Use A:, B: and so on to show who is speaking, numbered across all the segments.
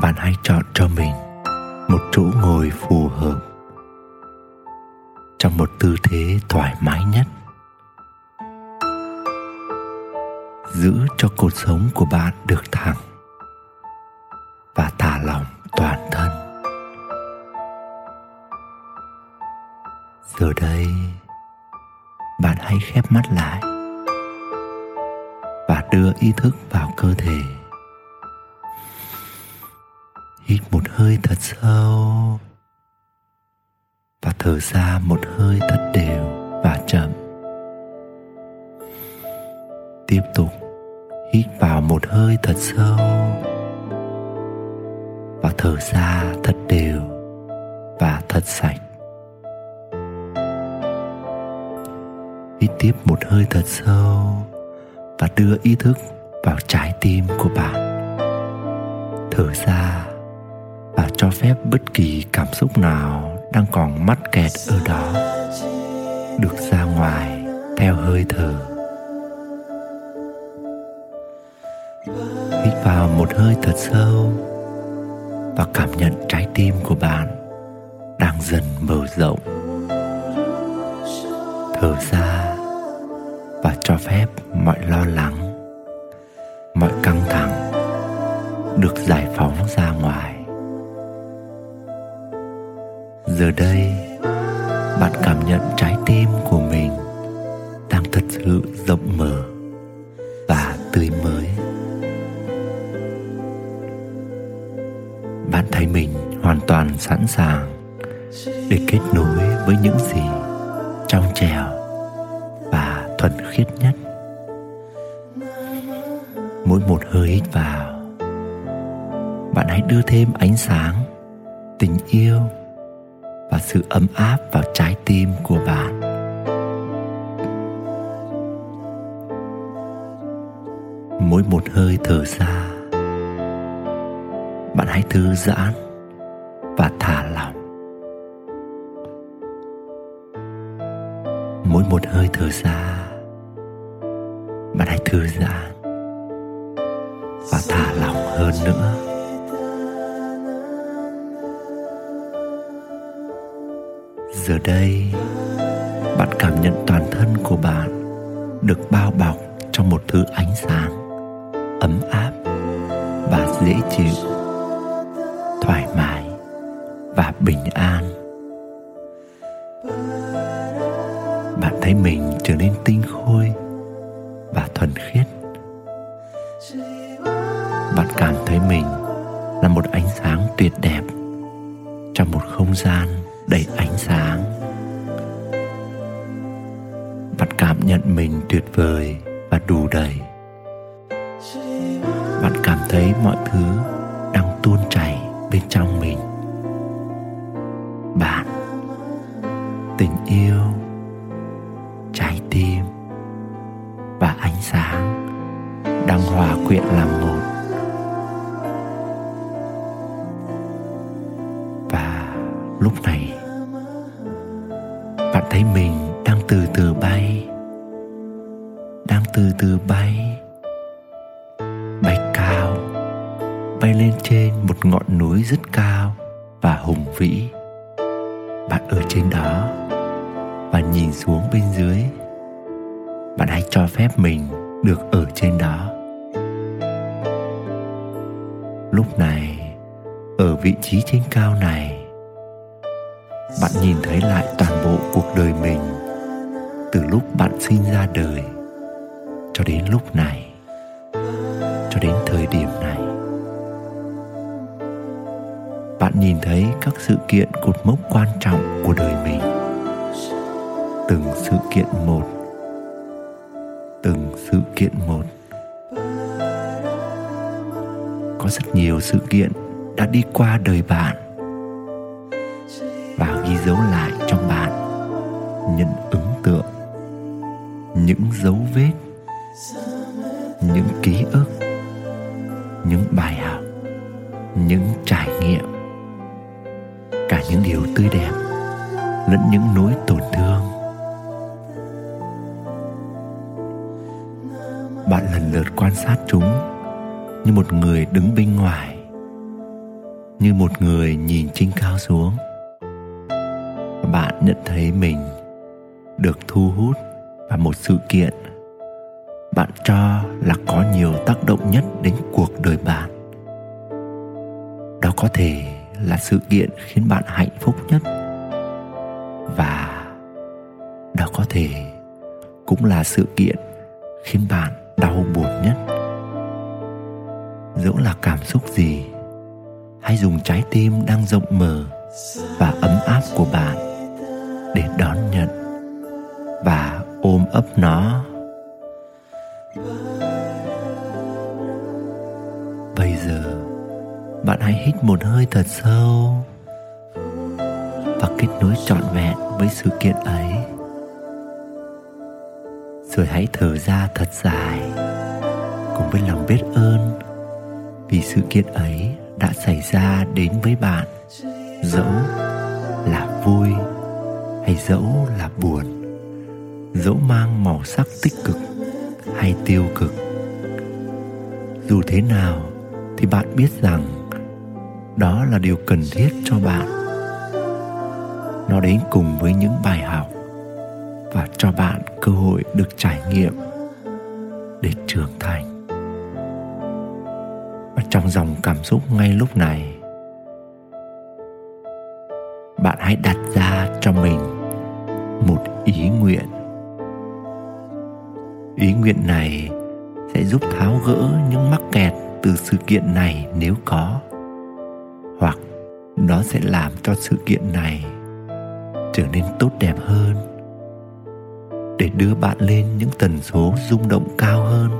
A: bạn hãy chọn cho mình một chỗ ngồi phù hợp, trong một tư thế thoải mái nhất. Giữ cho cuộc sống của bạn được thẳng và thả lỏng toàn thân. Giờ đây, bạn hãy khép mắt lại và đưa ý thức vào cơ thể. Hơi thật sâu. Và thở ra một hơi thật đều và chậm. Tiếp tục hít vào một hơi thật sâu. Và thở ra thật đều và thật sạch. Hít tiếp một hơi thật sâu và đưa ý thức vào trái tim của bạn. Thở ra cho phép bất kỳ cảm xúc nào đang còn mắc kẹt ở đó được ra ngoài theo hơi thở. Hít vào một hơi thật sâu và cảm nhận trái tim của bạn đang dần mở rộng. Thở ra và cho phép mọi lo lắng, mọi căng thẳng được giải phóng ra ngoài giờ đây, bạn cảm nhận trái tim của mình đang thật sự rộng mở và tươi mới. Bạn thấy mình hoàn toàn sẵn sàng để kết nối với những gì trong trèo và thuần khiết nhất. Mỗi một hơi hít vào, bạn hãy đưa thêm ánh sáng, tình yêu và sự ấm áp vào trái tim của bạn. Mỗi một hơi thở ra, bạn hãy thư giãn và thả lỏng. Mỗi một hơi thở ra, bạn hãy thư giãn và thả lỏng hơn nữa. Giờ đây, bạn cảm nhận toàn thân của bạn được bao bọc trong một thứ ánh sáng ấm áp và dễ chịu, thoải mái và bình an. Bạn thấy mình trở nên tinh khôi và thuần khiết. Bạn cảm thấy mình là một ánh sáng tuyệt đẹp trong một không gian bạn cảm nhận mình tuyệt vời và đủ đầy. Bạn cảm thấy mọi thứ đang tuôn chảy bên trong mình. Bạn, tình yêu lúc này, ở vị trí trên cao này, bạn nhìn thấy lại toàn bộ cuộc đời mình từ lúc bạn sinh ra đời cho đến lúc này, cho đến thời điểm này. Bạn nhìn thấy các sự kiện cột mốc quan trọng của đời mình. Từng sự kiện một, từng sự kiện một. Có rất nhiều sự kiện đã đi qua đời bạn. Và ghi dấu lại trong bạn những ấn tượng, những dấu vết, những ký ức, những bài học, những trải nghiệm, cả những điều tươi đẹp lẫn những nỗi tổn thương. Bạn lần lượt quan sát chúng như một người đứng bên ngoài, như một người nhìn trên cao xuống. Bạn nhận thấy mình được thu hút vào một sự kiện bạn cho là có nhiều tác động nhất đến cuộc đời bạn. Đó có thể là sự kiện khiến bạn hạnh phúc nhất và đó có thể cũng là sự kiện khiến bạn đau buồn nhất dẫu là cảm xúc gì, hãy dùng trái tim đang rộng mở và ấm áp của bạn để đón nhận và ôm ấp nó. Bây giờ, bạn hãy hít một hơi thật sâu và kết nối trọn vẹn với sự kiện ấy. Rồi hãy thở ra thật dài cùng với lòng biết ơn vì sự kiện ấy đã xảy ra đến với bạn. Dẫu là vui hay dẫu là buồn, dẫu mang màu sắc tích cực hay tiêu cực, dù thế nào thì bạn biết rằng đó là điều cần thiết cho bạn. Nó đến cùng với những bài học và cho bạn cơ hội được trải nghiệm để trưởng thành trong dòng cảm xúc ngay lúc này. Bạn hãy đặt ra cho mình một ý nguyện. Ý nguyện này sẽ giúp tháo gỡ những mắc kẹt từ sự kiện này nếu có, hoặc nó sẽ làm cho sự kiện này trở nên tốt đẹp hơn, để đưa bạn lên những tần số rung động cao hơn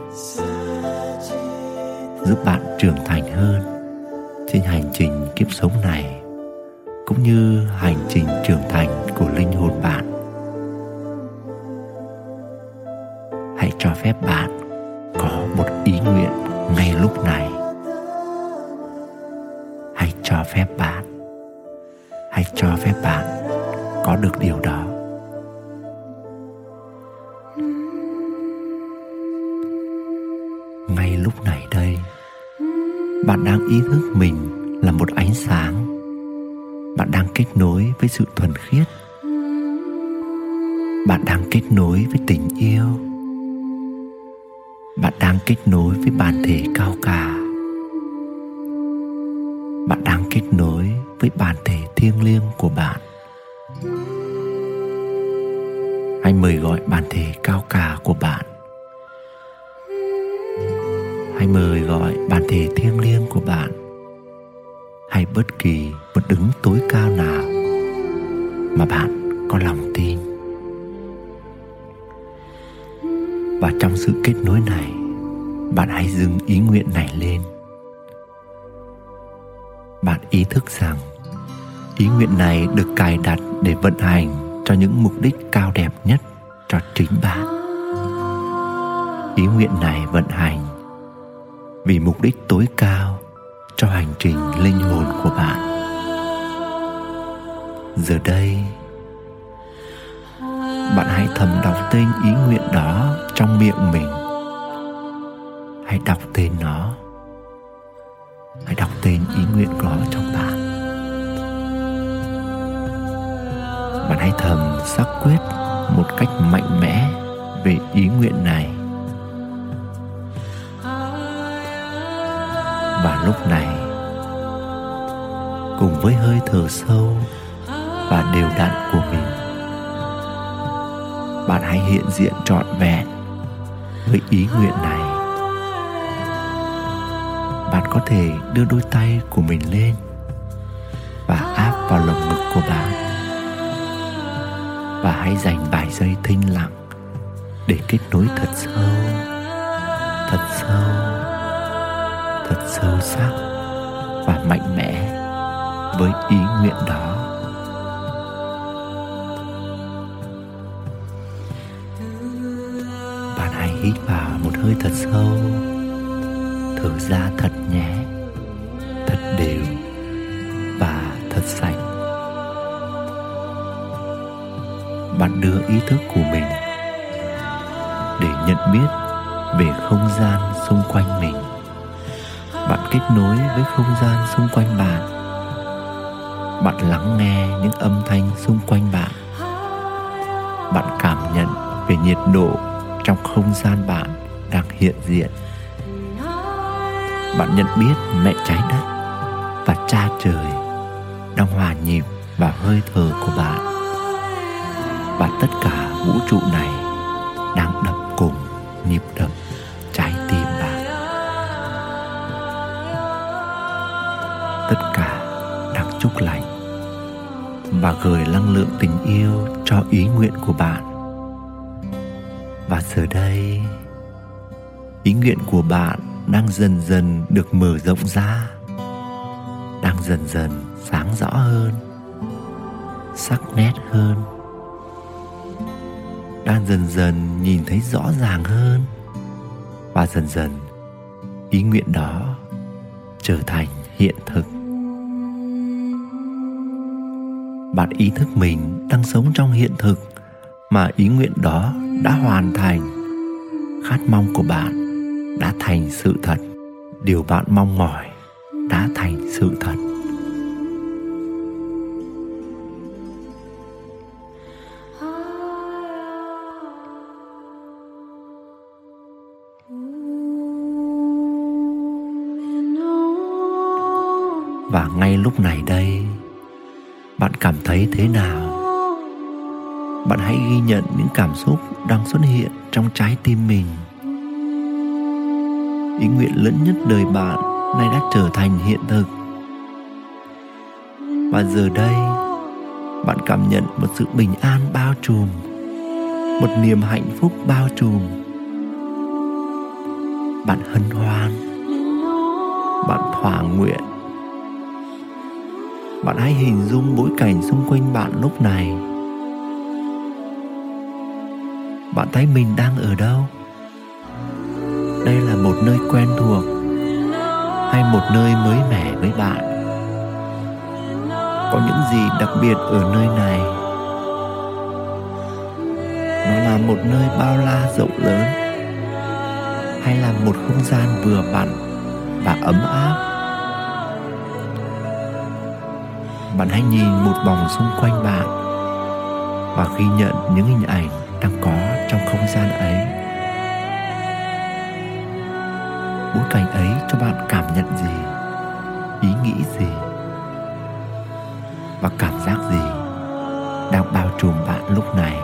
A: giúp bạn trưởng thành hơn. Trên hành trình kiếp sống này cũng như hành trình trưởng thành của linh hồn bạn, hãy cho phép bạn có một ý nguyện ngay lúc này. Hãy cho phép bạn, hãy cho phép bạn có được điều đó. Bạn đang ý thức mình là một ánh sáng. Bạn đang kết nối với sự thuần khiết. Bạn đang kết nối với tình yêu. Bạn đang kết nối với bản thể cao cả. Bạn đang kết nối với bản thể thiêng liêng của bạn. Hãy mời gọi bản thể cao cả của bạn hãy mời gọi bản thể thiêng liêng của bạn. Hay bất kỳ một đứng tối cao nào mà bạn có lòng tin. Và trong sự kết nối này, bạn hãy dừng ý nguyện này lên. Bạn ý thức rằng ý nguyện này được cài đặt để vận hành cho những mục đích cao đẹp nhất cho chính bạn. Ý nguyện này vận hành vì mục đích tối cao cho hành trình linh hồn của bạn. Giờ đây, bạn hãy thầm đọc tên ý nguyện đó trong miệng mình. Hãy đọc tên nó. Hãy đọc tên ý nguyện đó trong bạn. Bạn hãy thầm xác quyết một cách mạnh mẽ về ý nguyện này. Và lúc này, cùng với hơi thở sâu và đều đặn của mình, bạn hãy hiện diện trọn vẹn với ý nguyện này. Bạn có thể đưa đôi tay của mình lên và áp vào lồng ngực của bạn. Và hãy dành vài giây thinh lặng để kết nối thật sâu thật sâu thật sâu sắc và mạnh mẽ với ý nguyện đó. Bạn hãy hít vào một hơi thật sâu, thở ra thật nhẹ, thật đều và thật sạch. Bạn đưa ý thức của mình để nhận biết về không gian xung quanh mình bạn kết nối với không gian xung quanh bạn. Bạn lắng nghe những âm thanh xung quanh bạn. Bạn cảm nhận về nhiệt độ trong không gian bạn đang hiện diện. Bạn nhận biết mẹ trái đất và cha trời đang hòa nhịp vào hơi thở của bạn. Và tất cả vũ trụ này đang đập cùng nhịp đập. Gửi năng lượng tình yêu cho ý nguyện của bạn. Và giờ đây, ý nguyện của bạn đang dần dần được mở rộng ra, đang dần dần sáng rõ hơn, sắc nét hơn, đang dần dần nhìn thấy rõ ràng hơn, và dần dần ý nguyện đó trở thành hiện thực. Bạn ý thức mình đang sống trong hiện thực mà ý nguyện đó đã hoàn thành. Khát mong của bạn đã thành sự thật. Điều bạn mong mỏi đã thành sự thật. Bạn cảm thấy thế nào? Bạn hãy ghi nhận những cảm xúc đang xuất hiện trong trái tim mình. Ý nguyện lớn nhất đời bạn nay đã trở thành hiện thực. Và giờ đây, bạn cảm nhận một sự bình an bao trùm, một niềm hạnh phúc bao trùm. Bạn hân hoan, bạn thỏa nguyện bạn hãy hình dung bối cảnh xung quanh bạn lúc này. Bạn thấy mình đang ở đâu? Đây là một nơi quen thuộc hay một nơi mới mẻ với bạn? Có những gì đặc biệt ở nơi này? Nó là một nơi bao la rộng lớn hay là một không gian vừa vặn và ấm áp? Bạn hãy nhìn một vòng xung quanh bạn và ghi nhận những hình ảnh đang có trong không gian ấy. Bối cảnh ấy cho bạn cảm nhận gì? Ý nghĩ gì? Và cảm giác gì đang bao trùm bạn lúc này?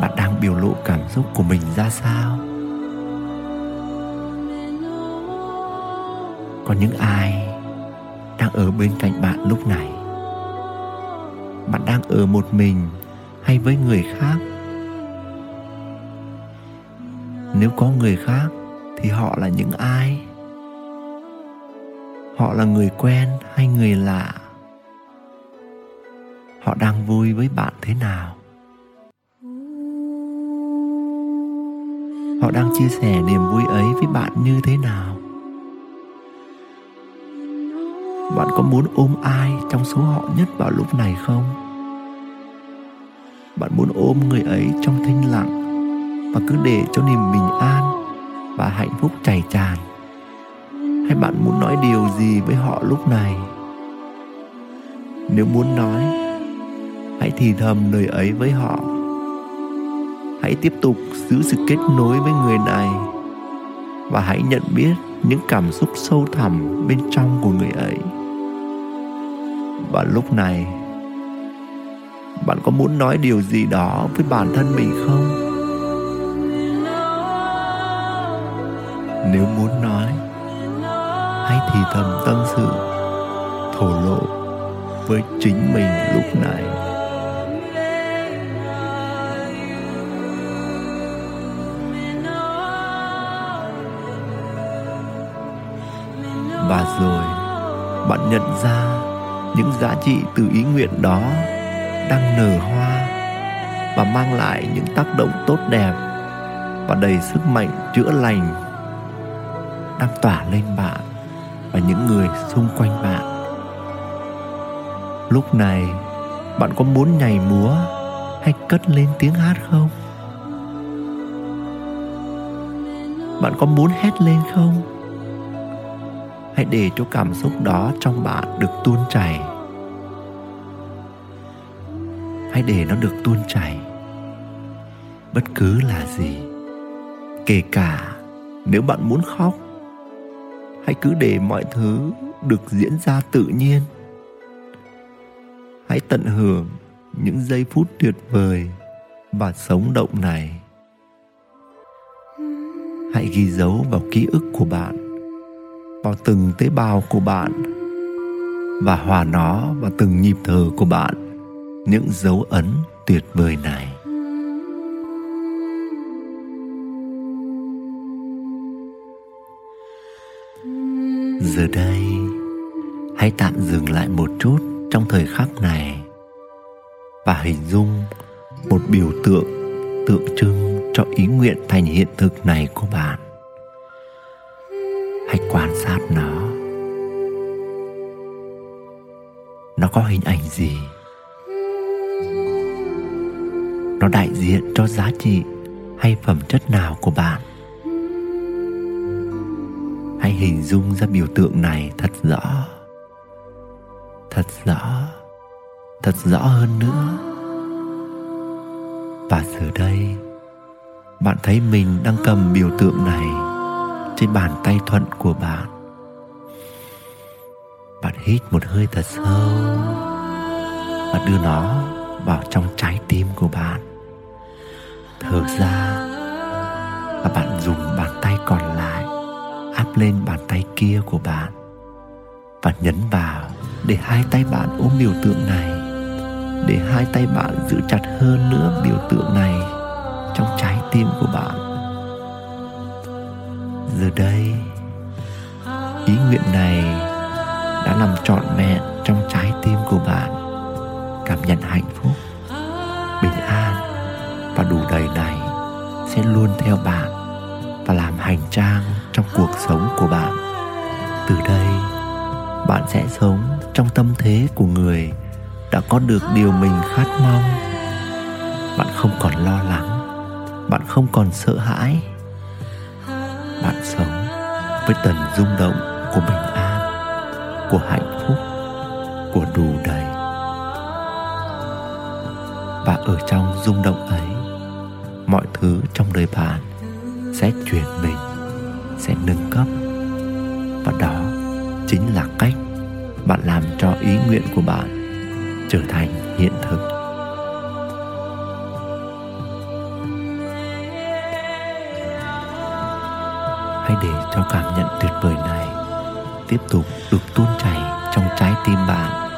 A: Bạn đang biểu lộ cảm xúc của mình ra sao? Có những ai đang ở bên cạnh bạn lúc này. Bạn đang ở một mình hay với người khác? Nếu có người khác thì họ là những ai? Họ là người quen hay người lạ? Họ đang vui với bạn thế nào? Họ đang chia sẻ niềm vui ấy với bạn như thế nào? Bạn có muốn ôm ai trong số họ nhất vào lúc này không? Bạn muốn ôm người ấy trong thinh lặng và cứ để cho niềm bình an và hạnh phúc chảy tràn? Hay bạn muốn nói điều gì với họ lúc này? Nếu muốn nói, hãy thì thầm lời ấy với họ. Hãy tiếp tục giữ sự kết nối với người này và hãy nhận biết những cảm xúc sâu thẳm bên trong của người ấy và lúc này, bạn có muốn nói điều gì đó với bản thân mình không? Nếu muốn nói, hãy thì thầm tâm sự, thổ lộ với chính mình lúc này. Và rồi, bạn nhận ra những giá trị từ ý nguyện đó đang nở hoa và mang lại những tác động tốt đẹp và đầy sức mạnh chữa lành đang tỏa lên bạn và những người xung quanh bạn. Lúc này, bạn có muốn nhảy múa hay cất lên tiếng hát không? Bạn có muốn hét lên không? Hãy để cho cảm xúc đó trong bạn được tuôn chảy. Hãy để nó được tuôn chảy. Bất cứ là gì, kể cả nếu bạn muốn khóc, hãy cứ để mọi thứ được diễn ra tự nhiên. Hãy tận hưởng những giây phút tuyệt vời và sống động này. Hãy ghi dấu vào ký ức của bạn vào từng tế bào của bạn và hòa nó vào từng nhịp thở của bạn. Những dấu ấn tuyệt vời này. Giờ đây, hãy tạm dừng lại một chút trong thời khắc này và hình dung một biểu tượng tượng trưng cho ý nguyện thành hiện thực này của bạn hãy quan sát nó. Nó có hình ảnh gì? Nó đại diện cho giá trị hay phẩm chất nào của bạn? Hãy hình dung ra biểu tượng này thật rõ. Thật rõ. Thật rõ hơn nữa. Và giờ đây, bạn thấy mình đang cầm biểu tượng này trên bàn tay thuận của bạn bạn hít một hơi thật sâu. Và đưa nó vào trong trái tim của bạn thở ra. Và bạn dùng bàn tay còn lại áp lên bàn tay kia của bạn và nhấn vào để hai tay bạn ôm biểu tượng này. Để hai tay bạn giữ chặt hơn nữa biểu tượng này trong trái tim của bạn giờ đây, ý nguyện này đã nằm trọn vẹn trong trái tim của bạn. Cảm nhận hạnh phúc, bình an và đủ đầy này sẽ luôn theo bạn và làm hành trang trong cuộc sống của bạn. Từ đây, bạn sẽ sống trong tâm thế của người đã có được điều mình khát mong. Bạn không còn lo lắng, bạn không còn sợ hãi bạn sống với tần rung động của bình an, của hạnh phúc, của đủ đầy. Và ở trong rung động ấy, mọi thứ trong đời bạn sẽ chuyển mình, sẽ nâng cấp. Và đó chính là cách bạn làm cho ý nguyện của bạn trở thành hiện thực. Hãy để cho cảm nhận tuyệt vời này tiếp tục được tuôn chảy trong trái tim bạn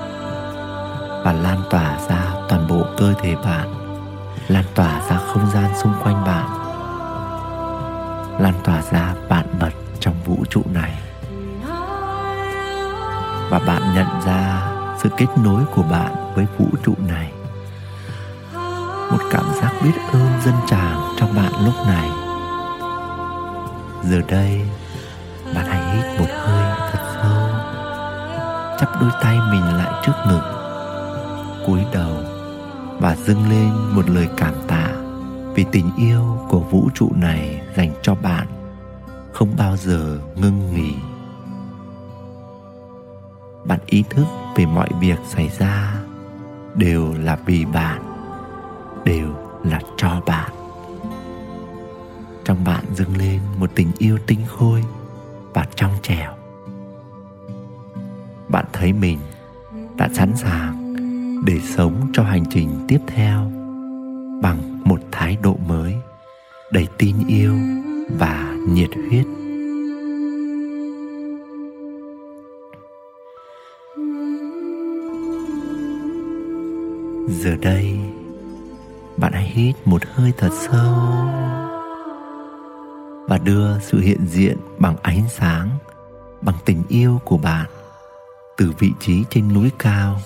A: và lan tỏa ra toàn bộ cơ thể bạn, lan tỏa ra không gian xung quanh bạn, lan tỏa ra bạn bật trong vũ trụ này. Và bạn nhận ra sự kết nối của bạn với vũ trụ này. Một cảm giác biết ơn dân tràn trong bạn lúc này giờ đây, bạn hãy hít một hơi thật sâu, chắp đôi tay mình lại trước ngực, cúi đầu và dâng lên một lời cảm tạ vì tình yêu của vũ trụ này dành cho bạn không bao giờ ngưng nghỉ. Bạn ý thức về mọi việc xảy ra đều là vì bạn, đều là cho bạn trong bạn dâng lên một tình yêu tinh khôi và trong trẻo. Bạn thấy mình đã sẵn sàng để sống cho hành trình tiếp theo bằng một thái độ mới, đầy tin yêu và nhiệt huyết. Giờ đây, bạn hãy hít một hơi thật sâu và đưa sự hiện diện bằng ánh sáng, bằng tình yêu của bạn từ vị trí trên núi cao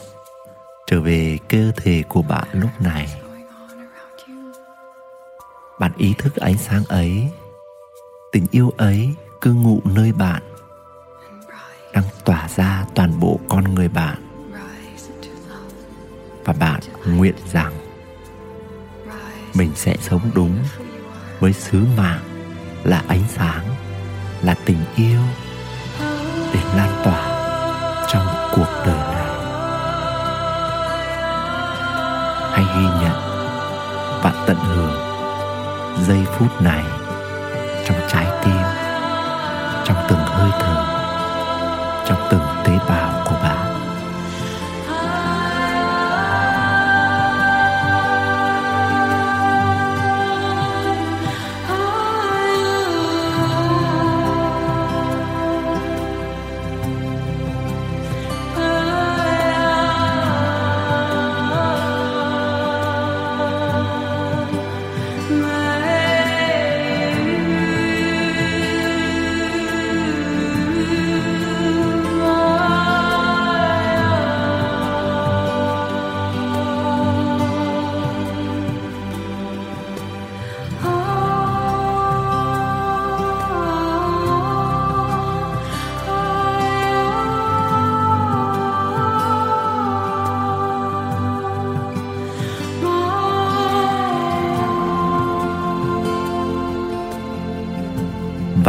A: trở về cơ thể của bạn lúc này. Bạn ý thức ánh sáng ấy, tình yêu ấy cư ngụ nơi bạn, đang tỏa ra toàn bộ con người bạn. Và bạn nguyện rằng mình sẽ sống đúng với sứ mạng là ánh sáng, là tình yêu để lan tỏa trong cuộc đời này. Hãy ghi nhận và tận hưởng giây phút này.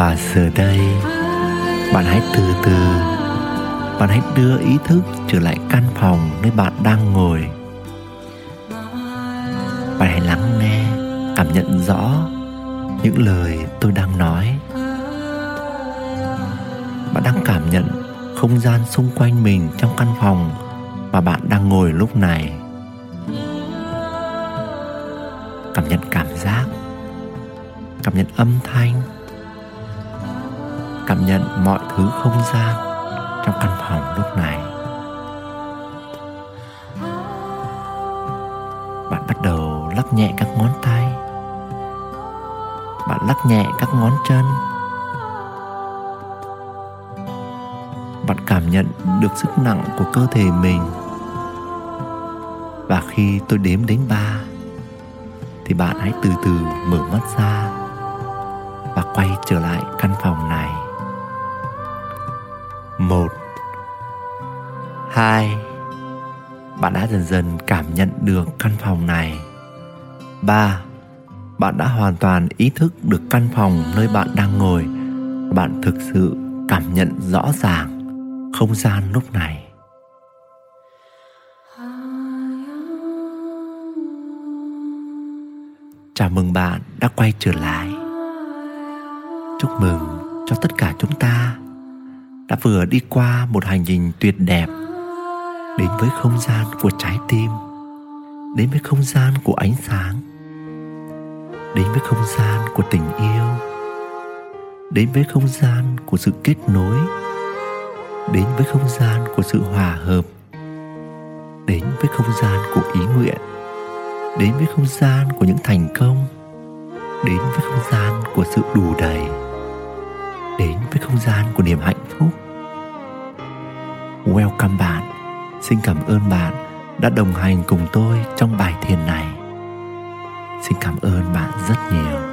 A: Và giờ đây, bạn hãy từ từ, bạn hãy đưa ý thức trở lại căn phòng nơi bạn đang ngồi. Bạn hãy lắng nghe, cảm nhận rõ những lời tôi đang nói. Bạn đang cảm nhận không gian xung quanh mình trong căn phòng mà bạn đang ngồi lúc này. Cảm nhận cảm giác, cảm nhận âm thanh cảm nhận mọi thứ không gian trong căn phòng lúc này. Bạn bắt đầu lắc nhẹ các ngón tay. Bạn lắc nhẹ các ngón chân. Bạn cảm nhận được sức nặng của cơ thể mình. Và khi tôi đếm đến ba, thì bạn hãy từ từ mở mắt ra và quay trở lại căn phòng này. 2 Bạn đã dần dần cảm nhận được căn phòng này. 3. Bạn đã hoàn toàn ý thức được căn phòng nơi bạn đang ngồi. Bạn thực sự cảm nhận rõ ràng không gian lúc này. Chào mừng bạn đã quay trở lại. Chúc mừng cho tất cả chúng ta đã vừa đi qua một hành trình tuyệt đẹp đến với không gian của trái tim, đến với không gian của ánh sáng, đến với không gian của tình yêu, đến với không gian của sự kết nối, đến với không gian của sự hòa hợp, đến với không gian của ý nguyện, đến với không gian của những thành công, đến với không gian của sự đủ đầy, đến với không gian của niềm hạnh phúc. Welcome bạn xin cảm ơn bạn đã đồng hành cùng tôi trong bài thiền này. Xin cảm ơn bạn rất nhiều.